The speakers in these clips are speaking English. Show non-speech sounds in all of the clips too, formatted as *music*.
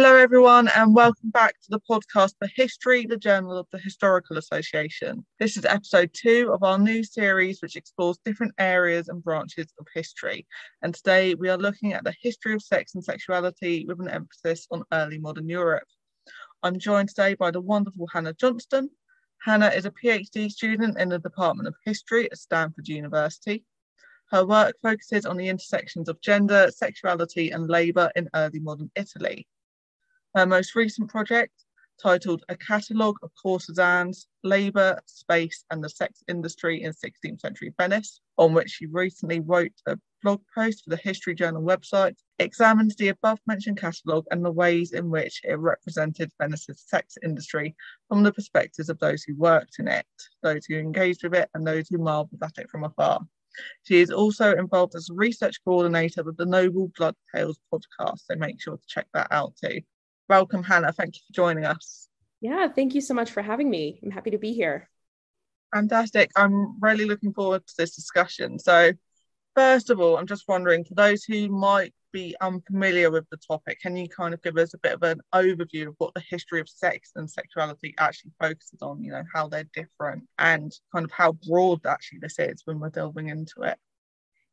Hello, everyone, and welcome back to the podcast for History, the Journal of the Historical Association. This is episode two of our new series, which explores different areas and branches of history. And today we are looking at the history of sex and sexuality with an emphasis on early modern Europe. I'm joined today by the wonderful Hannah Johnston. Hannah is a PhD student in the Department of History at Stanford University. Her work focuses on the intersections of gender, sexuality, and labour in early modern Italy. Her most recent project, titled A Catalogue of Courtesans, Labour, Space and the Sex Industry in 16th Century Venice, on which she recently wrote a blog post for the History Journal website, examines the above mentioned catalogue and the ways in which it represented Venice's sex industry from the perspectives of those who worked in it, those who engaged with it, and those who marvelled at it from afar. She is also involved as a research coordinator with the Noble Blood Tales podcast, so make sure to check that out too. Welcome, Hannah. Thank you for joining us. Yeah, thank you so much for having me. I'm happy to be here. Fantastic. I'm really looking forward to this discussion. So, first of all, I'm just wondering for those who might be unfamiliar with the topic, can you kind of give us a bit of an overview of what the history of sex and sexuality actually focuses on, you know, how they're different and kind of how broad actually this is when we're delving into it?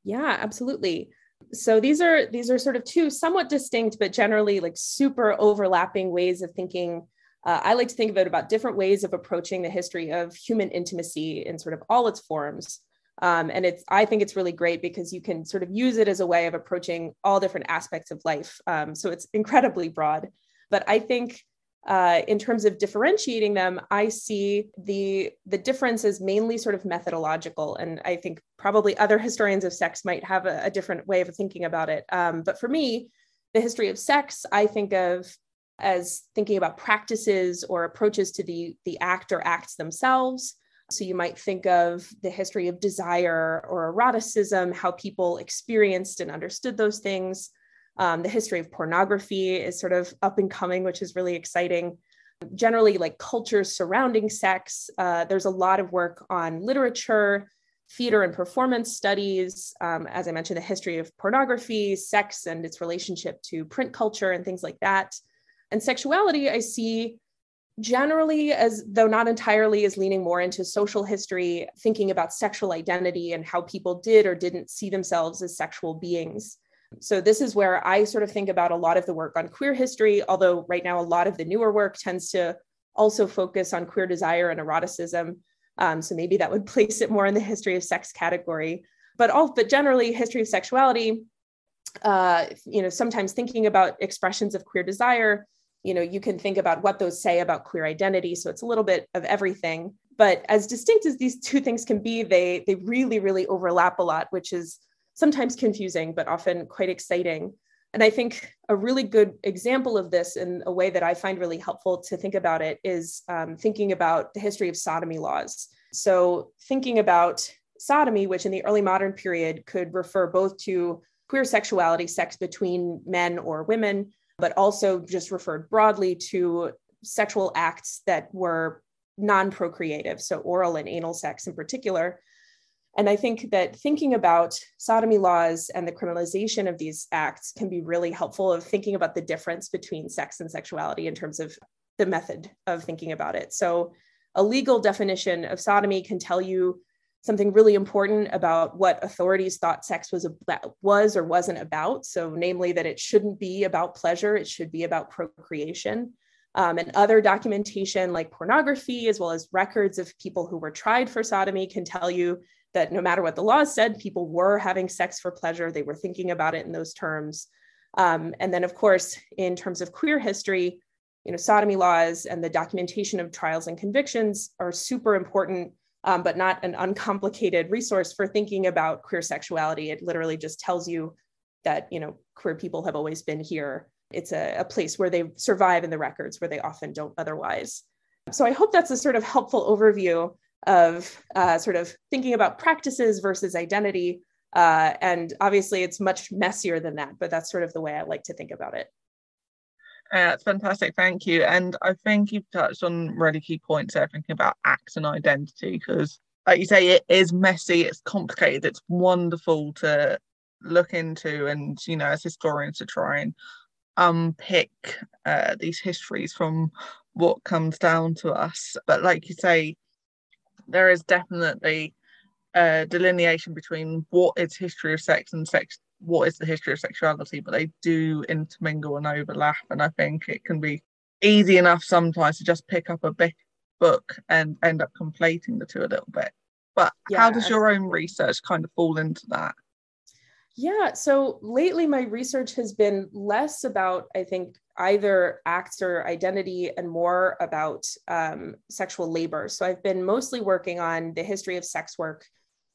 Yeah, absolutely so these are these are sort of two somewhat distinct but generally like super overlapping ways of thinking. Uh, i like to think of it about different ways of approaching the history of human intimacy in sort of all its forms. Um, and it's i think it's really great because you can sort of use it as a way of approaching all different aspects of life. Um, so it's incredibly broad. But i think uh, in terms of differentiating them, I see the the difference is mainly sort of methodological, and I think probably other historians of sex might have a, a different way of thinking about it. Um, but for me, the history of sex, I think of as thinking about practices or approaches to the the act or acts themselves. So you might think of the history of desire or eroticism, how people experienced and understood those things um, the history of pornography is sort of up and coming, which is really exciting. Generally, like cultures surrounding sex, uh, there's a lot of work on literature, theater and performance studies. Um, as I mentioned, the history of pornography, sex, and its relationship to print culture and things like that. And sexuality, I see generally as though not entirely is leaning more into social history thinking about sexual identity and how people did or didn't see themselves as sexual beings so this is where I sort of think about a lot of the work on queer history, although right now a lot of the newer work tends to also focus on queer desire and eroticism. Um, so maybe that would *laughs* place it more in the history of sex category. But all, but generally, history of sexuality. Uh, you know, sometimes thinking about expressions of queer desire, you know, you can think about what those say about queer identity. So it's a little bit of everything. But as distinct as these two things can be, they they really really overlap a lot, which is sometimes confusing, but often quite exciting. And I think a really good example of this in a way that I find really helpful to think about it is um, thinking about the history of sodomy laws. So, thinking about sodomy, which in the early modern period could refer both to queer sexuality, sex between men or women, but also just referred broadly to sexual acts that were non procreative, so oral and anal sex in particular, and I think that thinking about sodomy laws and the criminalization of these acts can be really helpful of thinking about the difference between sex and sexuality in terms of the method of thinking about it. So, a legal definition of sodomy can tell you something really important about what authorities thought sex was about, was or wasn't about. So, namely that it shouldn't be about pleasure; it should be about procreation. Um, and other documentation like pornography, as well as records of people who were tried for sodomy, can tell you that no matter what the laws said, people were having sex for pleasure. They were thinking about it in those terms. Um, and then, of course, in terms of queer history, you know, sodomy laws and the documentation of trials and convictions are super important, um, but not an uncomplicated resource for thinking about queer sexuality. It literally just tells you that, you know, queer people have always been here. It's a, a place where they survive in the records where they often don't otherwise. So I hope that's a sort of helpful overview of uh, sort of thinking about practices versus identity. Uh, and obviously, it's much messier than that, but that's sort of the way I like to think about it. It's fantastic. Thank you. And I think you've touched on really key points there, thinking about acts and identity, because, like you say, it is messy, it's complicated, it's wonderful to look into, and, you know, as historians to try and unpick uh, these histories from what comes down to us. But like you say, there is definitely a delineation between what is history of sex and sex what is the history of sexuality, but they do intermingle and overlap. And I think it can be easy enough sometimes to just pick up a big book and end up conflating the two a little bit. But yeah, how does your own research kind of fall into that? Yeah, so lately my research has been less about, I think, either acts or identity and more about um, sexual labor. So I've been mostly working on the history of sex work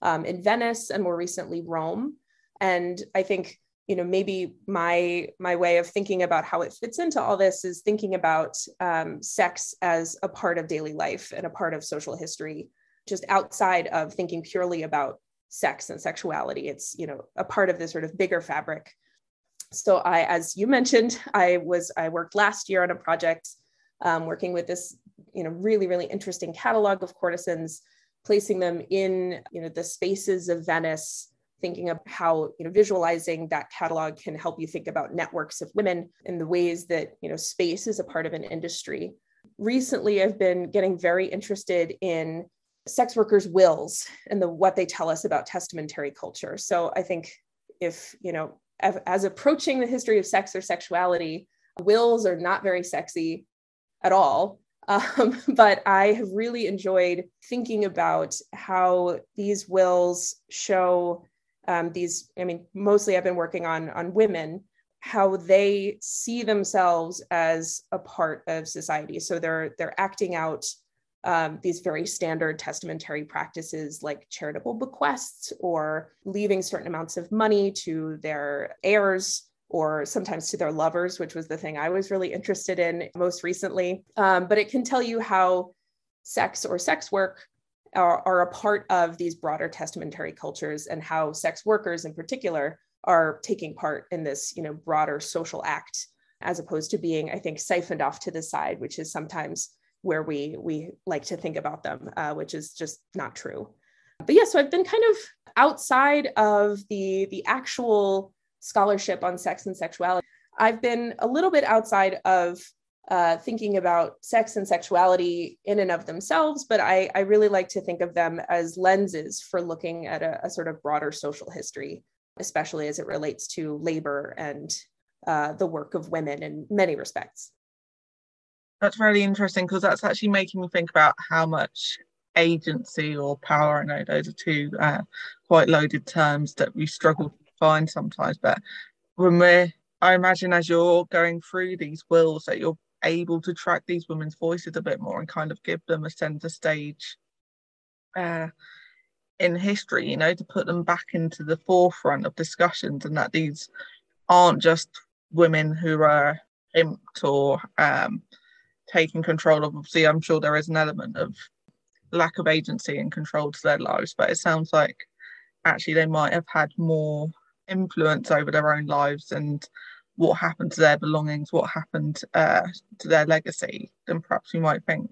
um, in Venice and more recently Rome. And I think you know maybe my my way of thinking about how it fits into all this is thinking about um, sex as a part of daily life and a part of social history just outside of thinking purely about sex and sexuality it's you know a part of this sort of bigger fabric so i as you mentioned i was i worked last year on a project um, working with this you know really really interesting catalog of courtesans placing them in you know the spaces of venice thinking of how you know visualizing that catalog can help you think about networks of women and the ways that you know space is a part of an industry. Recently i've been getting very interested in sex workers wills and the what they tell us about testamentary culture. So i think if you know as, approaching the history of sex or sexuality wills are not very sexy at all. *laughs* Um, but I have really enjoyed thinking about how these wills show um, these i mean mostly i've been working on on women how they see themselves as a part of society. So they're they're acting out um, these very standard testamentary practices like charitable bequests or leaving certain amounts of money to their heirs or sometimes to their lovers, which was the thing I was really interested in most recently. Um, but it can tell you how sex or sex work are, are a part of these broader testamentary cultures and how sex workers in particular are taking part in this you know broader social act as opposed to being i think siphoned off to the side which is sometimes where we we like to think about them uh, which is just not true but yeah so i've been kind of outside of the the actual scholarship on sex and sexuality i've been a little bit outside of uh, thinking about sex and sexuality in and of themselves, but I, I really like to think of them as lenses for looking at a, a, sort of broader social history, especially as it relates to labor and uh, the work of women in many respects. That's really interesting because that's actually making me think about how much agency or power, I know those are two uh, quite loaded terms that we struggle to find sometimes, but when we're I imagine as you're going through these wills that you're able to track these women's voices a bit more and kind of give them a center stage uh, in history, you know, to put them back into the forefront of discussions and that these aren't just women who are imped or um, taking control of. Obviously, I'm sure there is an element of lack of agency and control to their lives, but it sounds like actually they might have had more influence over their own lives and what happened to their belongings, what happened uh, to their legacy than perhaps you might think.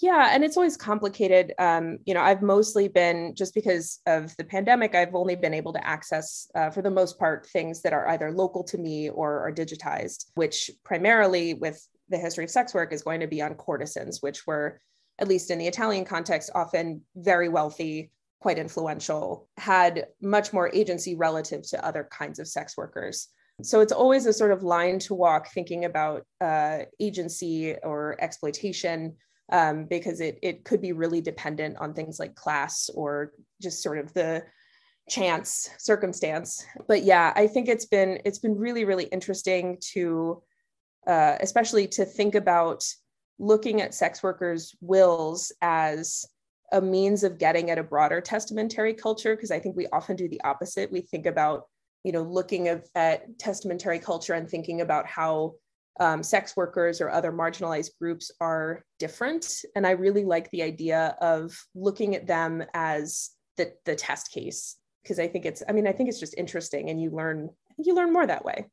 Yeah, and it's always complicated. Um, you know, I've mostly been just because of the pandemic, I've only been able to access, uh, for the most part, things that are either local to me or are digitized, which primarily with the history of sex work is going to be on courtesans, which were, at least in the Italian context, often very wealthy, quite influential, had much more agency relative to other kinds of sex workers. So it's always a sort of line to walk thinking about uh, agency or exploitation um, because it, it could be really dependent on things like class or just sort of the chance circumstance. But yeah i think it's been it's been really really interesting to uh, especially to think about looking at sex workers wills as a means of getting at a broader testamentary culture because i think we often do the opposite we think about you know, looking at, at testamentary culture and thinking about how um, sex workers or other marginalized groups are different. And I really like the idea of looking at them as the, the test case because I think it's, I mean, I think it's just interesting and you learn, you learn more that way.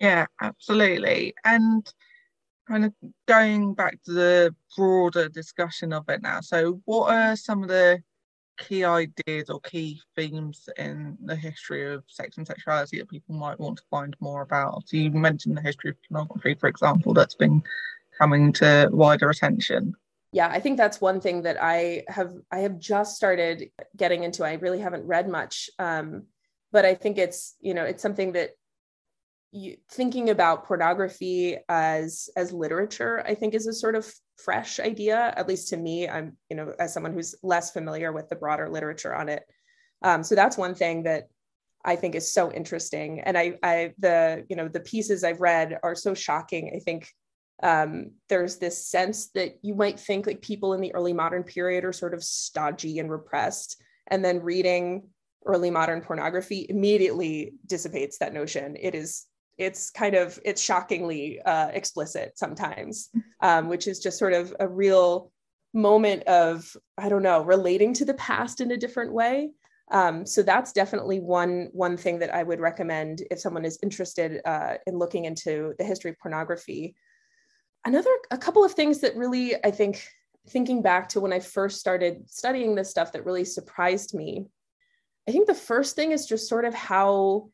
Yeah, absolutely. And kind of going back to the broader discussion of it now. So, what are some of the key ideas or key themes in the history of sex and sexuality that people might want to find more about? So you mentioned the history of pornography, for example, that's been coming to wider attention. Yeah, I think that's one thing that I have I have just started getting into. I really haven't read much, um, but I think it's you know it's something that you, thinking about pornography as as literature i think is a sort of fresh idea at least to me. I'm you know as someone who's less familiar with the broader literature on it. Um, so that's one thing that i think is so interesting. And i i the you know the pieces i've read are so shocking i think. Um, there's this sense that you might think like people in the early modern period are sort of stodgy and repressed and then reading early modern pornography immediately dissipates that notion. It is it's kind of it's shockingly uh, explicit sometimes um, which is just sort of a real moment of i don't know relating to the past in a different way. Um, so that's definitely one one thing that i would recommend if someone is interested uh, in looking into the history of pornography. Another a couple of things that really i think thinking back to when i first started studying this stuff that really surprised me i think the first thing is just sort of how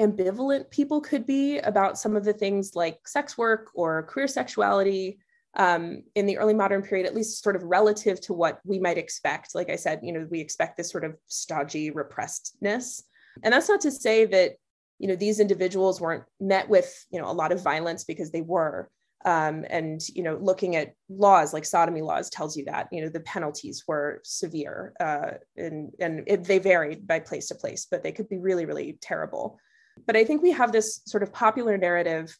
ambivalent people could be about some of the things like sex work or queer sexuality um, in the early modern period, at least sort of relative to what we might expect. Like I said, you know, we expect this sort of stodgy repressedness. And that's not to say that, you know, these individuals weren't met with, you know, a lot of violence because they were. Um, and you know looking at laws like sodomy laws tells you that you know the penalties were severe uh, and and it, they varied by place to place but they could be really really terrible but I think we have this sort of popular narrative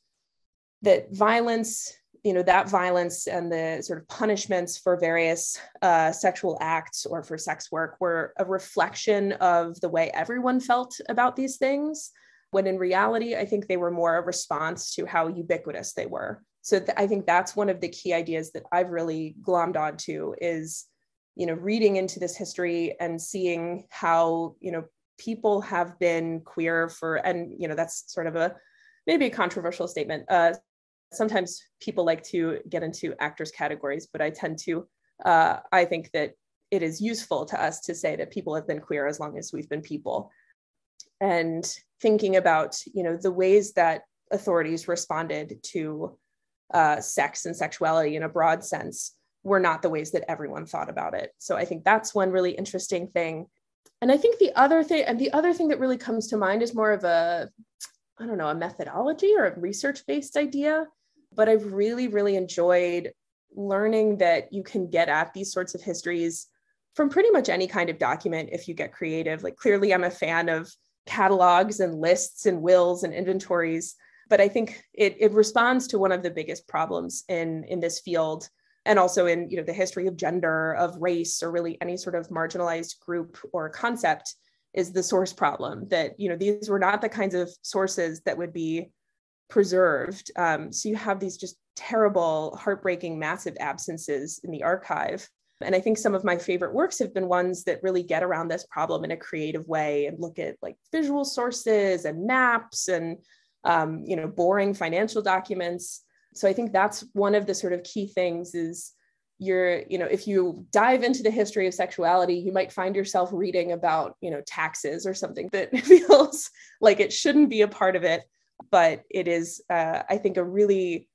that violence, you know, that violence and the sort of punishments for various uh, sexual acts or for sex work were a reflection of the way everyone felt about these things. When in reality, I think they were more a response to how ubiquitous they were. So th- I think that's one of the key ideas that I've really glommed onto is, you know, reading into this history and seeing how, you know, people have been queer for, and you know, that's sort of a maybe a controversial statement. Uh, sometimes people like to get into actors categories, but I tend to, uh, I think that it is useful to us to say that people have been queer as long as we've been people. And thinking about, you know, the ways that authorities responded to uh, sex and sexuality in a broad sense were not the ways that everyone thought about it. So I think that's one really interesting thing and I think the other thing, and the other thing that really comes to mind is more of a, I don't know, a methodology or a research based idea. But I've really, really enjoyed learning that you can get at these sorts of histories from pretty much any kind of document if you get creative. Like, clearly, I'm a fan of catalogs and lists and wills and inventories. But I think it, it responds to one of the biggest problems in, in this field, and also in you know the history of gender of race or really any sort of marginalized group or concept is the source problem that you know these were not the kinds of sources that would be preserved. Um, so you have these just terrible heartbreaking massive absences in the archive. And i think some of my favorite works have been ones that really get around this problem in a creative way and look at like visual sources and maps and um, you know boring financial documents so i think that's one of the sort of key things is you're you know if you dive into the history of sexuality you might find yourself reading about you know taxes or something that *laughs* feels like it shouldn't be a part of it. But it is uh, i think a really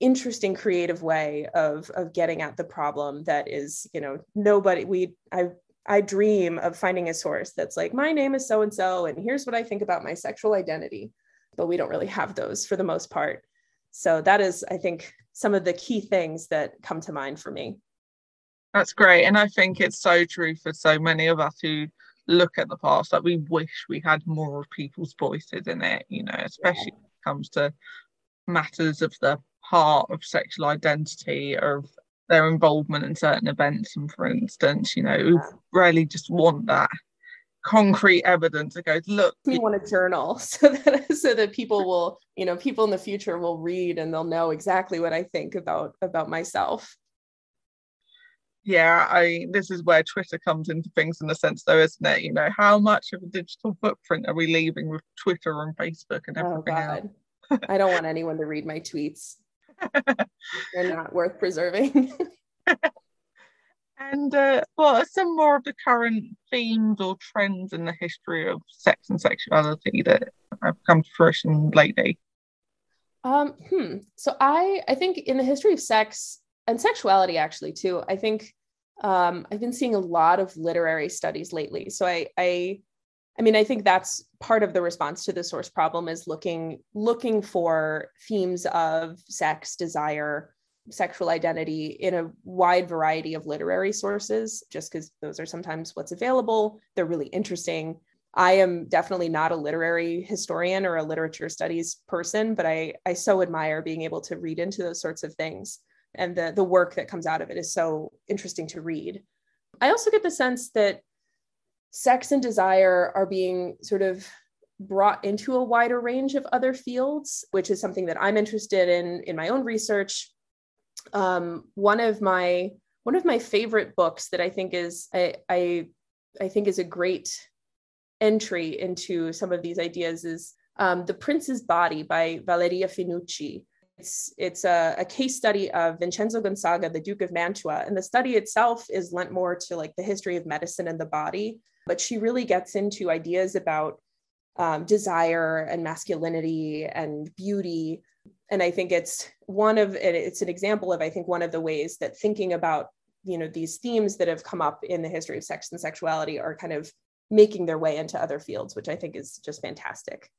interesting creative way of of getting at the problem that is you know nobody we i i dream of finding a source that's like my name is so and so and here's what i think about my sexual identity. But we don't really have those for the most part so that is, I think, some of the key things that come to mind for me. That's great. And I think it's so true for so many of us who look at the past that we wish we had more of people's voices in it, you know, especially yeah. when it comes to matters of the heart of sexual identity, of their involvement in certain events. And for instance, you know, we really just want that concrete evidence that goes, look. we want a journal *laughs* so that so that people will, you know, people in the future will read and they'll know exactly what I think about about myself. Yeah, I this is where Twitter comes into things in the sense though, isn't it? You know, how much of a digital footprint are we leaving with Twitter and Facebook and oh, everything oh, else? I don't want *laughs* anyone to read my tweets. *laughs* They're not worth preserving. And uh, what are some more of the current themes or trends in the history of sex and sexuality that have come to fruition lately? Um, hmm. So I I think in the history of sex and sexuality actually too, I think um, I've been seeing a lot of literary studies lately. So I I I mean, I think that's part of the response to the source problem is looking looking for themes of sex, desire, sexual identity in a wide variety of literary sources, just because those are sometimes what's available. They're really interesting. I am definitely not a literary historian or a literature studies person, but I, I so admire being able to read into those sorts of things. And the, the work that comes out of it is so interesting to read. I also get the sense that sex and desire are being sort of brought into a wider range of other fields, which is something that I'm interested in in my own research. Um, one of my one of my favorite books that I think is I, I I think is a great entry into some of these ideas is um, The Prince's Body by Valeria Finucci. It's, it's a, a, case study of Vincenzo Gonzaga, the Duke of Mantua. And the study itself is lent more to like the history of medicine and the body, but she really gets into ideas about um, desire and masculinity and beauty. And I think it's one of, it's an example of, I think, one of the ways that thinking about you know these themes that have come up in the history of sex and sexuality are kind of making their way into other fields, which I think is just fantastic.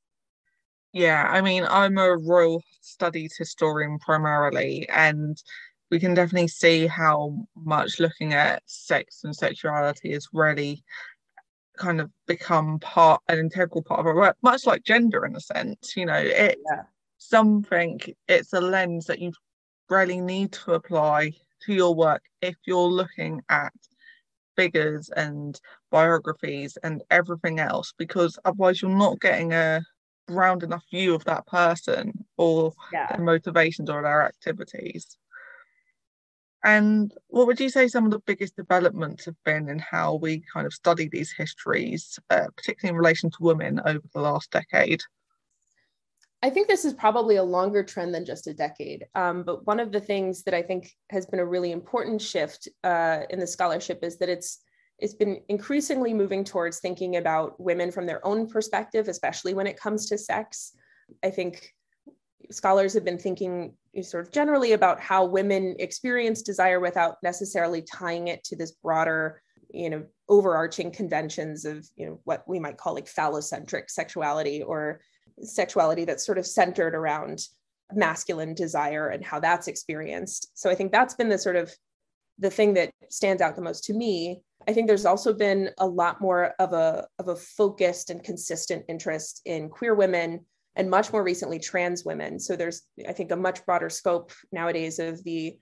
Yeah, I mean, I'm a royal studies historian primarily, and we can definitely see how much looking at sex and sexuality has really kind of become part an integral part of our work, much like gender in a sense. You know, it's yeah. Something, it's a lens that you really need to apply to your work if you're looking at figures and biographies and everything else because otherwise you're not getting a round enough view of that person or yeah. their motivations or their activities. And what would you say some of the biggest developments have been in how we kind of study these histories, uh, particularly in relation to women over the last decade? I think this is probably a longer trend than just a decade. Um, but one of the things that I think has been a really important shift uh, in the scholarship is that it's it's been increasingly moving towards thinking about women from their own perspective, especially when it comes to sex. I think scholars have been thinking sort of generally about how women experience desire without necessarily tying it to this broader you know overarching conventions of you know what we might call like phallocentric sexuality or sexuality that's sort of centered around masculine desire and how that's experienced. So I think that's been the sort of the thing that stands out the most to me. I think there's also been a lot more of a of a focused and consistent interest in queer women and much more recently trans women. So there's I think a much broader scope nowadays of the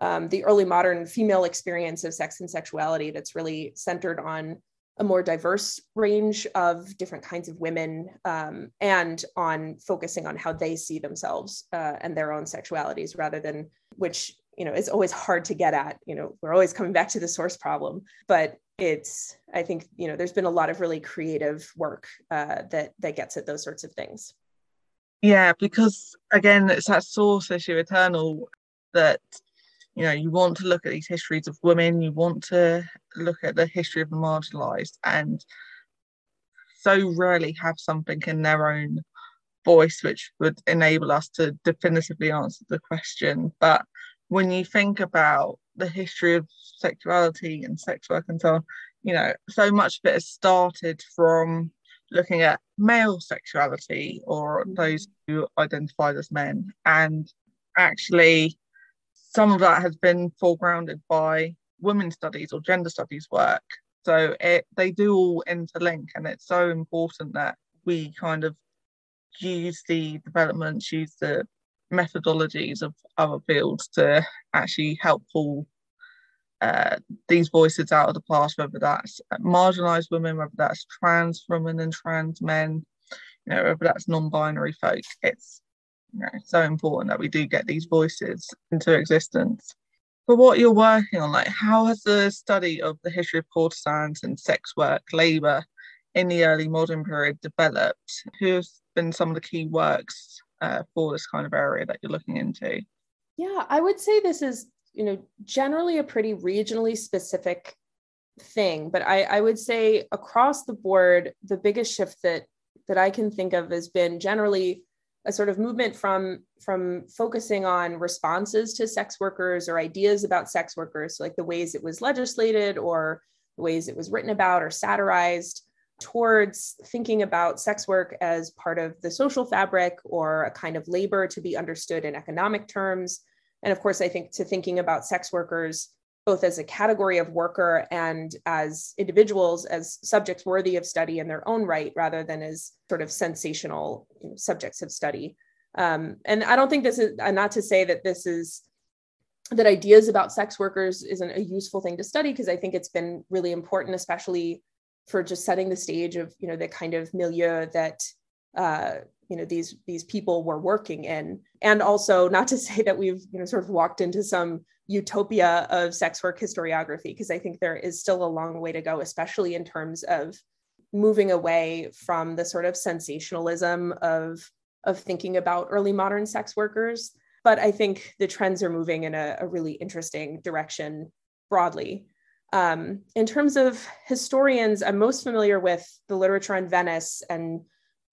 um, the early modern female experience of sex and sexuality that's really centered on a more diverse range of different kinds of women um, and on focusing on how they see themselves uh, and their own sexualities rather than which you know is always hard to get at. You know we're always coming back to the source problem but it's i think you know there's been a lot of really creative work uh, that that gets at those sorts of things. Yeah because again it's that source issue eternal that you know you want to look at these histories of women you want to look at the history of the marginalized and so rarely have something in their own voice which would enable us to definitively answer the question. But when you think about the history of sexuality and sex work and so on you know so much of it has started from looking at male sexuality or mm. those who identified as men. And actually some of that has been foregrounded by women's studies or gender studies work. So it, they do all interlink, and it's so important that we kind of use the developments, use the methodologies of other fields to actually help pull uh, these voices out of the past, whether that's marginalised women, whether that's trans women and trans men, you know, whether that's non-binary folk. It's know, so important that we do get these voices into existence. For what you're working on, like how has the study of the history of courtesans and sex work, labour in the early modern period developed? Who have been some of the key works uh, for this kind of area that you're looking into? Yeah, I would say this is you know, generally a pretty regionally specific thing. But I, I would say across the board, the biggest shift that that I can think of has been generally a sort of movement from from focusing on responses to sex workers or ideas about sex workers, so like the ways it was legislated or the ways it was written about or satirized, towards thinking about sex work as part of the social fabric or a kind of labor to be understood in economic terms. And of course, I think to thinking about sex workers both as a category of worker and as individuals as subjects worthy of study in their own right rather than as sort of sensational you know, subjects of study. Um, and i don't think this is not to say that this is that ideas about sex workers isn't a useful thing to study because i think it's been really important especially for just setting the stage of you know the kind of milieu that uh, you know these these people were working in. And also not to *laughs* say that we've you know sort of walked into some utopia of sex work historiography because i think there is still a long way to go especially in terms of moving away from the sort of sensationalism of of thinking about early modern sex workers. But i think the trends are moving in a, a really interesting direction broadly. Um, in terms of historians i'm most familiar with the literature on venice and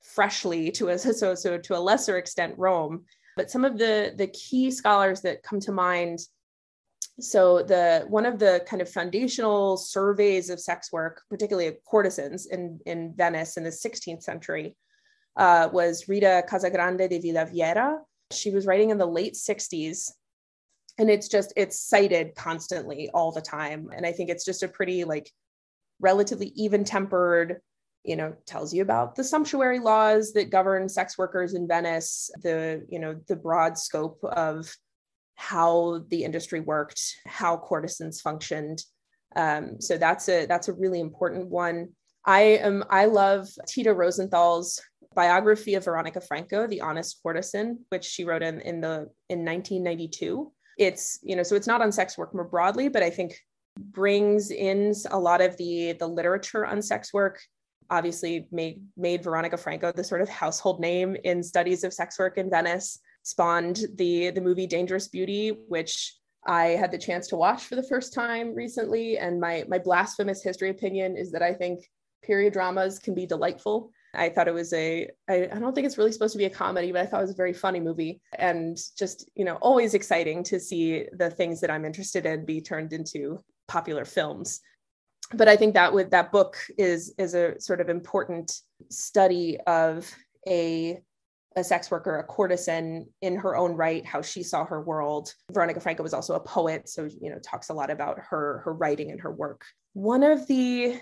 freshly to a *laughs* so, so to a lesser extent Rome. But some of the the key scholars that come to mind. So the one of the kind of foundational surveys of sex work, particularly of courtesans in, in Venice in the 16th century, uh, was Rita Casagrande de Villaviera. She was writing in the late 60s and it's just it's cited constantly all the time and i think it's just a pretty like relatively even tempered you know tells you about the sumptuary laws that govern sex workers in venice the you know the broad scope of how the industry worked how courtesans functioned. Um, so that's a that's a really important one. I am i love tita rosenthal's biography of veronica franco the honest courtesan which she wrote in in the in 1992 it's you know so it's not on sex work more broadly but i think brings in a lot of the the literature on sex work obviously made made Veronica Franco the sort of household name in studies of sex work in Venice, spawned the the movie Dangerous Beauty, which I had the chance to watch for the first time recently. And my my blasphemous history opinion is that I think period dramas can be delightful. I thought it was a I, I don't think it's really supposed to be a comedy, but I thought it was a very funny movie and just, you know, always exciting to see the things that I'm interested in be turned into popular films but I think that that book is is a sort of important study of a a sex worker, a courtesan in her own right, how she saw her world. Veronica Franco was also a poet, so you know talks a lot about her her writing and her work. One of the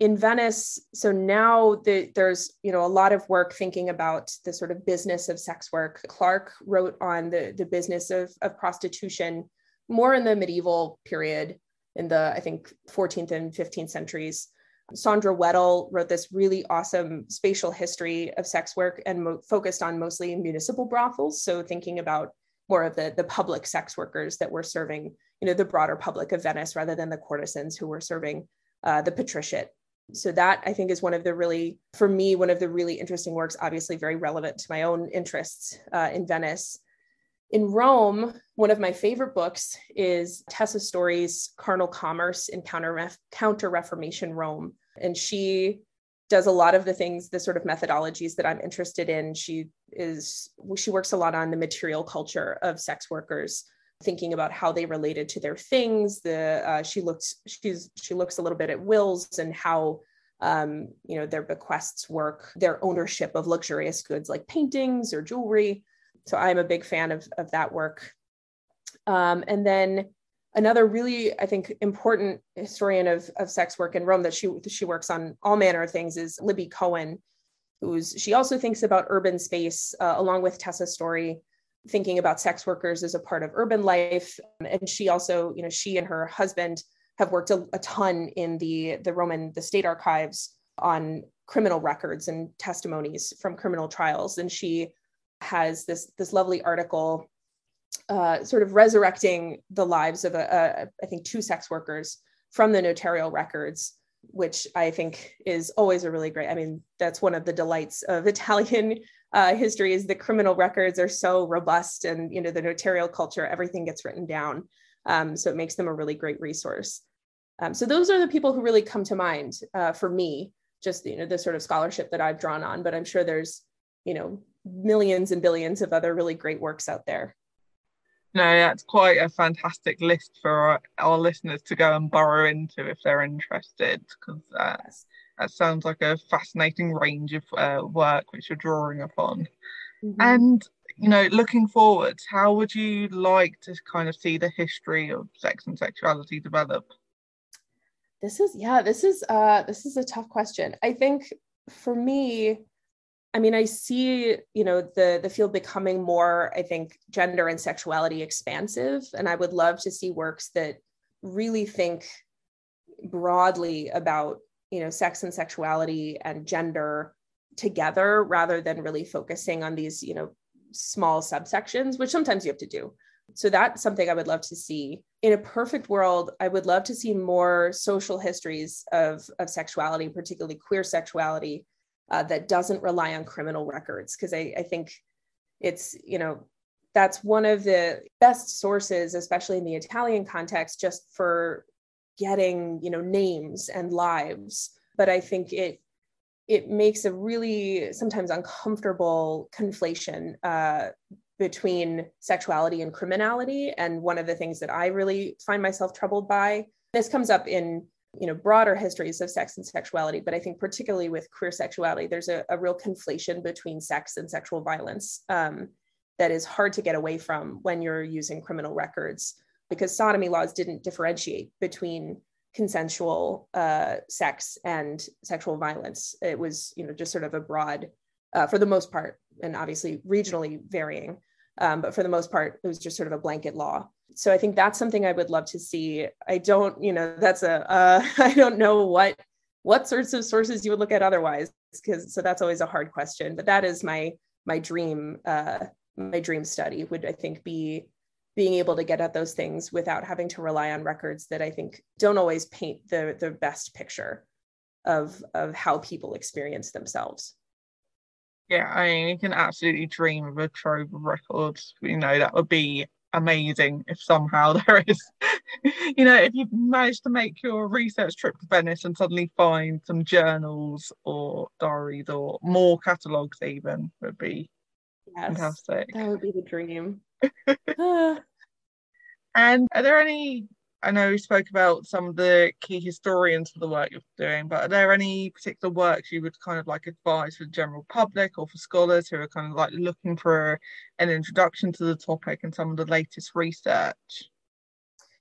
in Venice, so now the, there's you know a lot of work thinking about the sort of business of sex work. Clark wrote on the the business of of prostitution more in the medieval period in the, I think, 14th and 15th centuries. Sandra Weddell wrote this really awesome spatial history of sex work and mo- focused on mostly municipal brothels. So thinking about more of the, the public sex workers that were serving, you know, the broader public of Venice rather than the courtesans who were serving uh, the patriciate. So that I think is one of the really, for me, one of the really interesting works, obviously very relevant to my own interests uh, in Venice. In Rome, one of my favorite books is Tessa Storey's Carnal Commerce in Counter, Reformation Rome. And she does a lot of the things, the sort of methodologies that I'm interested in. She is she works a lot on the material culture of sex workers, thinking about how they related to their things. The uh, she looks she's she looks a little bit at wills and how um, you know their bequests work, their ownership of luxurious goods like paintings or jewelry so I'm a big fan of, of that work. Um, and then another really, I think, important historian of, of sex work in Rome that she, she works on all manner of things is Libby Cohen, who's she also thinks about urban space uh, along with Tessa Storey, thinking about sex workers as a part of urban life. And she also, you know, she and her husband have worked a, a ton in the the Roman the state archives on criminal records and testimonies from criminal trials. And she has this this lovely article uh, sort of resurrecting the lives of a, a, I think two sex workers from the notarial records which i think is always a really great i mean that's one of the delights of *laughs* italian uh, history is the criminal records are so robust and you know the notarial culture everything gets written down Um, so it makes them a really great resource. Um, so those are the people who really come to mind uh, for me, just you know the sort of scholarship that I've drawn on. But I'm sure there's you know millions and billions of other really great works out there. No, that's quite a fantastic list for our, our listeners to go and burrow into if they're interested, because uh, yes. that sounds like a fascinating range of uh, work which you're drawing upon. Mm-hmm. And you know, looking forward, how would you like to kind of see the history of sex and sexuality develop? This is yeah, this is uh this is a tough question. I think for me, I mean, I see, you know, the the field becoming more, I think, gender and sexuality expansive, and I would love to see works that really think broadly about, you know, sex and sexuality and gender together rather than really focusing on these, you know, small subsections, which sometimes you have to do. So that's something I would love to see. In a perfect world, I would love to see more social histories of, of sexuality, particularly queer sexuality, uh, that doesn't rely on criminal records. Because I, I think it's you know that's one of the best sources especially in the italian context just for getting you know names and lives. But i think it it makes a really sometimes uncomfortable conflation uh, between sexuality and criminality. And one of the things that i really find myself troubled by this comes up in you know broader histories of sex and sexuality but i think particularly with queer sexuality there's a, a real conflation between sex and sexual violence um, that is hard to get away from when you're using criminal records because sodomy laws didn't differentiate between consensual uh, sex and sexual violence. It was you know just sort of a broad uh, for the most part and obviously regionally varying um, but for the most part it was just sort of a blanket law so I think that's something I would love to see. I don't, you know, that's a uh, *laughs* I don't know what what sorts of sources you would look at otherwise, because so that's always a hard question. But that is my my dream uh, my dream study would I think be being able to get at those things without having to rely on records that I think don't always paint the the best picture of of how people experience themselves. Yeah, I mean, you can absolutely dream of a trove of records. You know, that would be amazing if somehow *laughs* there is, you know, if you've managed to make your research trip to Venice and suddenly find some journals or diaries or more catalogues, even would be yes, fantastic. That would be the dream. *laughs* *sighs* and are there any I know we spoke about some of the key historians for the work you're doing, but are there any particular works you would kind of like advise for the general public or for scholars who are kind of like looking for an introduction to the topic and some of the latest research?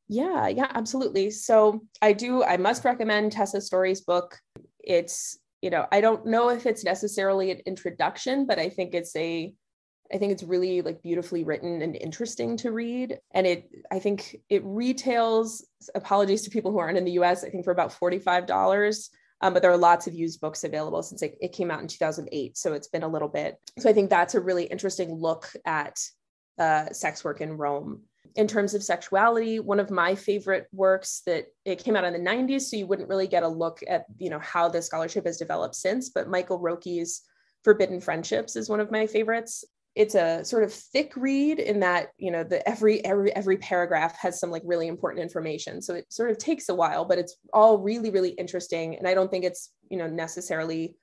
Yeah, yeah, absolutely. So I do, I must recommend Tessa Storey's book. It's, you know, I don't know if it's necessarily an introduction, but I think it's a I think it's really like beautifully written and interesting to read. And it, I think it retails, apologies to people who aren't in the US, I think for about $45. Um, but there are lots of used books available since it, it came out in 2008. So it's been a little bit. So I think that's a really interesting look at uh, sex work in Rome. In terms of sexuality, one of my favorite works that it came out in the 90s, so you wouldn't really get a look at you know how the scholarship has developed since. But Michael Rocke's Forbidden Friendships is one of my favorites it's a sort of thick read in that you know the every every every paragraph has some like really important information. So it sort of takes a while but it's all really really interesting. And i don't think it's you know necessarily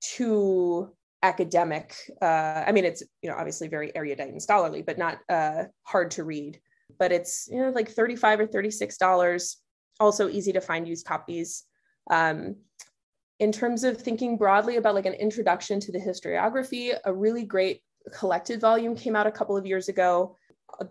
too academic uh, i mean it's you know obviously very erudite and scholarly but not uh, hard to read. But it's you know like 35 or 36 dollars. Also easy to find used copies. Um, in terms of thinking broadly about like an introduction to the historiography a really great collected volume came out a couple of years ago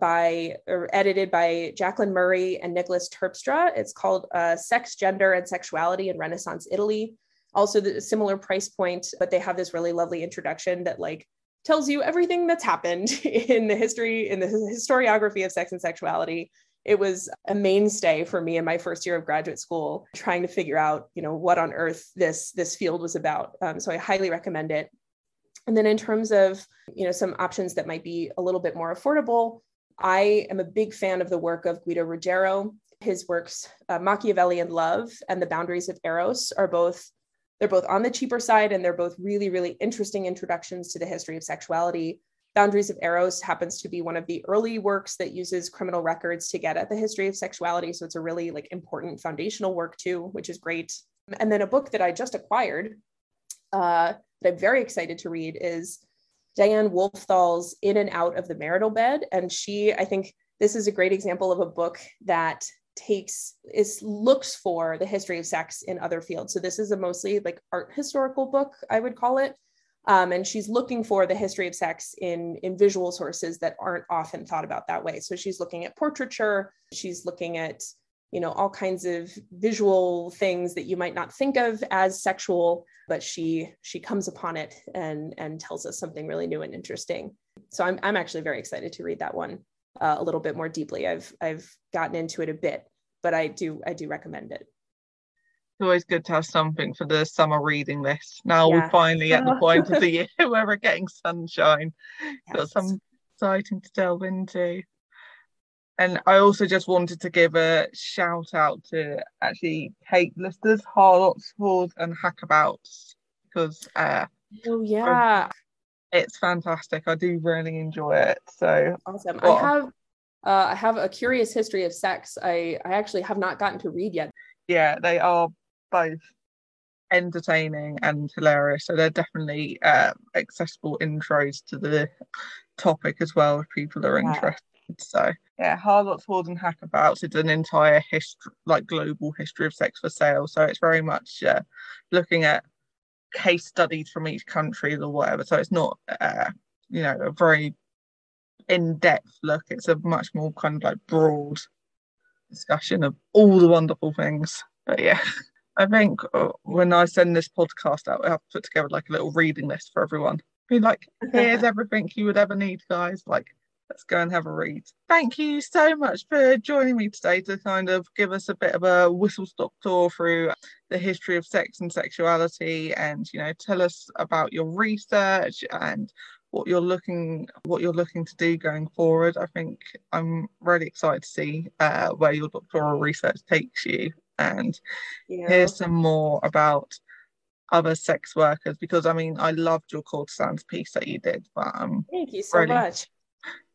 by or edited by Jacqueline Murray and Nicholas Terpstra. It's called uh, Sex, Gender, and Sexuality in Renaissance Italy. Also, the similar price point, but they have this really lovely introduction that like tells you everything that's happened *laughs* in the history in the historiography of sex and sexuality. It was a mainstay for me in my first year of graduate school, trying to figure out, you know, what on earth this this field was about. Um, so I highly recommend it. And then in terms of, you know, some options that might be a little bit more affordable, I am a big fan of the work of Guido Ruggiero. His works, uh, Machiavellian Love and The Boundaries of Eros, are both they're both on the cheaper side and they're both really really interesting introductions to the history of sexuality. Boundaries of Eros happens to be one of the early works that uses criminal records to get at the history of sexuality. So it's a really like important foundational work too, which is great. And then a book that I just acquired uh, that I'm very excited to read is Diane Wolfthal's In and Out of the Marital Bed. And she, I think this is a great example of a book that takes is looks for the history of sex in other fields so this is a mostly like art historical book i would call it um, and she's looking for the history of sex in, in visual sources that aren't often thought about that way. So she's looking at portraiture, she's looking at you know all kinds of visual things that you might not think of as sexual but she she comes upon it and and tells us something really new and interesting so i'm, I'm actually very excited to read that one uh, a little bit more deeply i've i've gotten into it a bit but i do i do recommend it It's always good to have something for the summer reading list. Now yeah. we're finally at the point of the *laughs* year *laughs* where we're getting sunshine. Yes. Got some exciting to delve into. And I also just wanted to give a shout out to actually Kate Lister's Harlots, Whores and Hackabouts because uh, oh yeah, it's fantastic. I do really enjoy it. So awesome. Well, I have uh, I have a curious history of sex. I I actually have not gotten to read yet. Yeah, they are both entertaining and hilarious. So they're definitely uh, accessible intros to the topic as well if people are interested. So yeah, Harlots, Whores and Hackabouts is an entire history, like global history of sex for sale. So it's very much uh, looking at case studies from each country or whatever. So it's not, uh, you know, a very in-depth look. It's a much more kind of like broad discussion of all the wonderful things. But yeah. *laughs* I think uh, when I send this podcast out, I have to put together like a little reading list for everyone. Be like, *laughs* here's everything you would ever need, guys. Like, let's go and have a read. Thank you so much for joining me today to kind of give us a bit of a whistle stop tour through the history of sex and sexuality and you know tell us about your research and what you're looking what you're looking to do going forward i think i'm really excited to see uh, where your doctoral research takes you and yeah. hear some more about other sex workers because I mean I loved your call to courtesans piece that you did but um thank you so really, much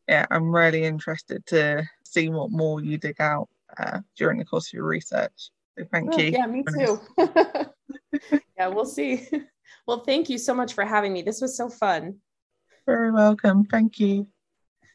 yeah I'm really interested to see what more you dig out uh, during the course of your research. So thank oh, you. yeah me too. *laughs* Yeah we'll see. *laughs* Well thank you so much for having me. This was so fun. Very welcome. Thank you